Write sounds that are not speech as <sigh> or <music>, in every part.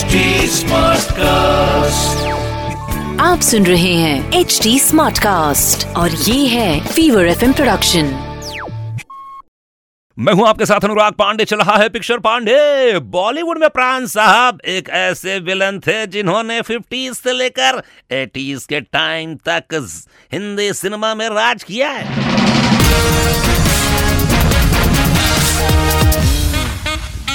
HD Smartcast. आप सुन रहे हैं एच डी स्मार्ट कास्ट और ये है फीवर एफ़ प्रोडक्शन मैं हूँ आपके साथ अनुराग पांडे चल रहा है पिक्चर पांडे। बॉलीवुड में प्राण साहब एक ऐसे विलन थे जिन्होंने 50s से लेकर 80s के टाइम तक हिंदी सिनेमा में राज किया है।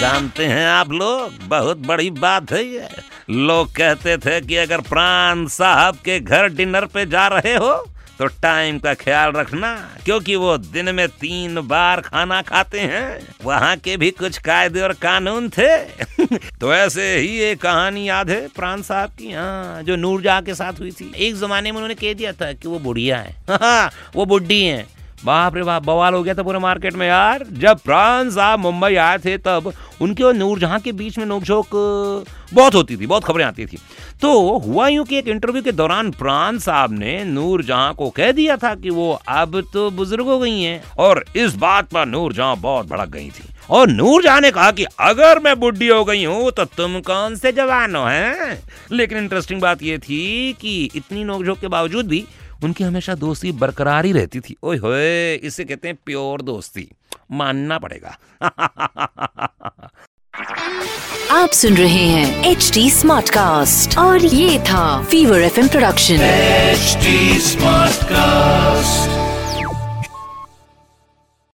जानते हैं आप लोग बहुत बड़ी बात है ये। लोग कहते थे कि अगर प्राण साहब के घर डिनर पे जा रहे हो तो टाइम का ख्याल रखना क्योंकि वो दिन में तीन बार खाना खाते हैं। वहाँ के भी कुछ कायदे और कानून थे। <laughs> तो ऐसे ही एक कहानी याद है प्राण साहब की हाँ जो नूरजहाँ के साथ हुई थी। एक जमाने में उन्होंने कह दिया था कि वो बुढ़िया है। <laughs> हाँ, वो बुढ़ी है। बाप रे बाप, बवाल हो गया था पूरे मार्केट में यार। जब प्राण साहब मुंबई आए थे, तब उनके और नूरजहां के बीच में नोकझोंक बहुत होती थी, बहुत खबरें आती थी। तो हुआ यूँ कि एक इंटरव्यू के दौरान प्राण साहब ने नूरजहां को कह दिया था कि वो अब तो बुज़ुर्ग हो गई हैं, और इस बात पर नूरजहां बहुत भड़क गई थी। और नूरजहां ने कहा कि अगर मैं बुढ़ी हो गई हूँ तो तुम कौन से जवान हो, हैं? लेकिन इंटरेस्टिंग बात यह थी कि इतनी नोकझोंक के बावजूद भी उनकी हमेशा दोस्ती बरकरार ही रहती थी। ओए होए इसे कहते हैं प्योर दोस्ती। मानना पड़ेगा। <laughs> आप सुन रहे हैं एच डी स्मार्ट कास्ट और ये था Fever F production HD smart Smartcast.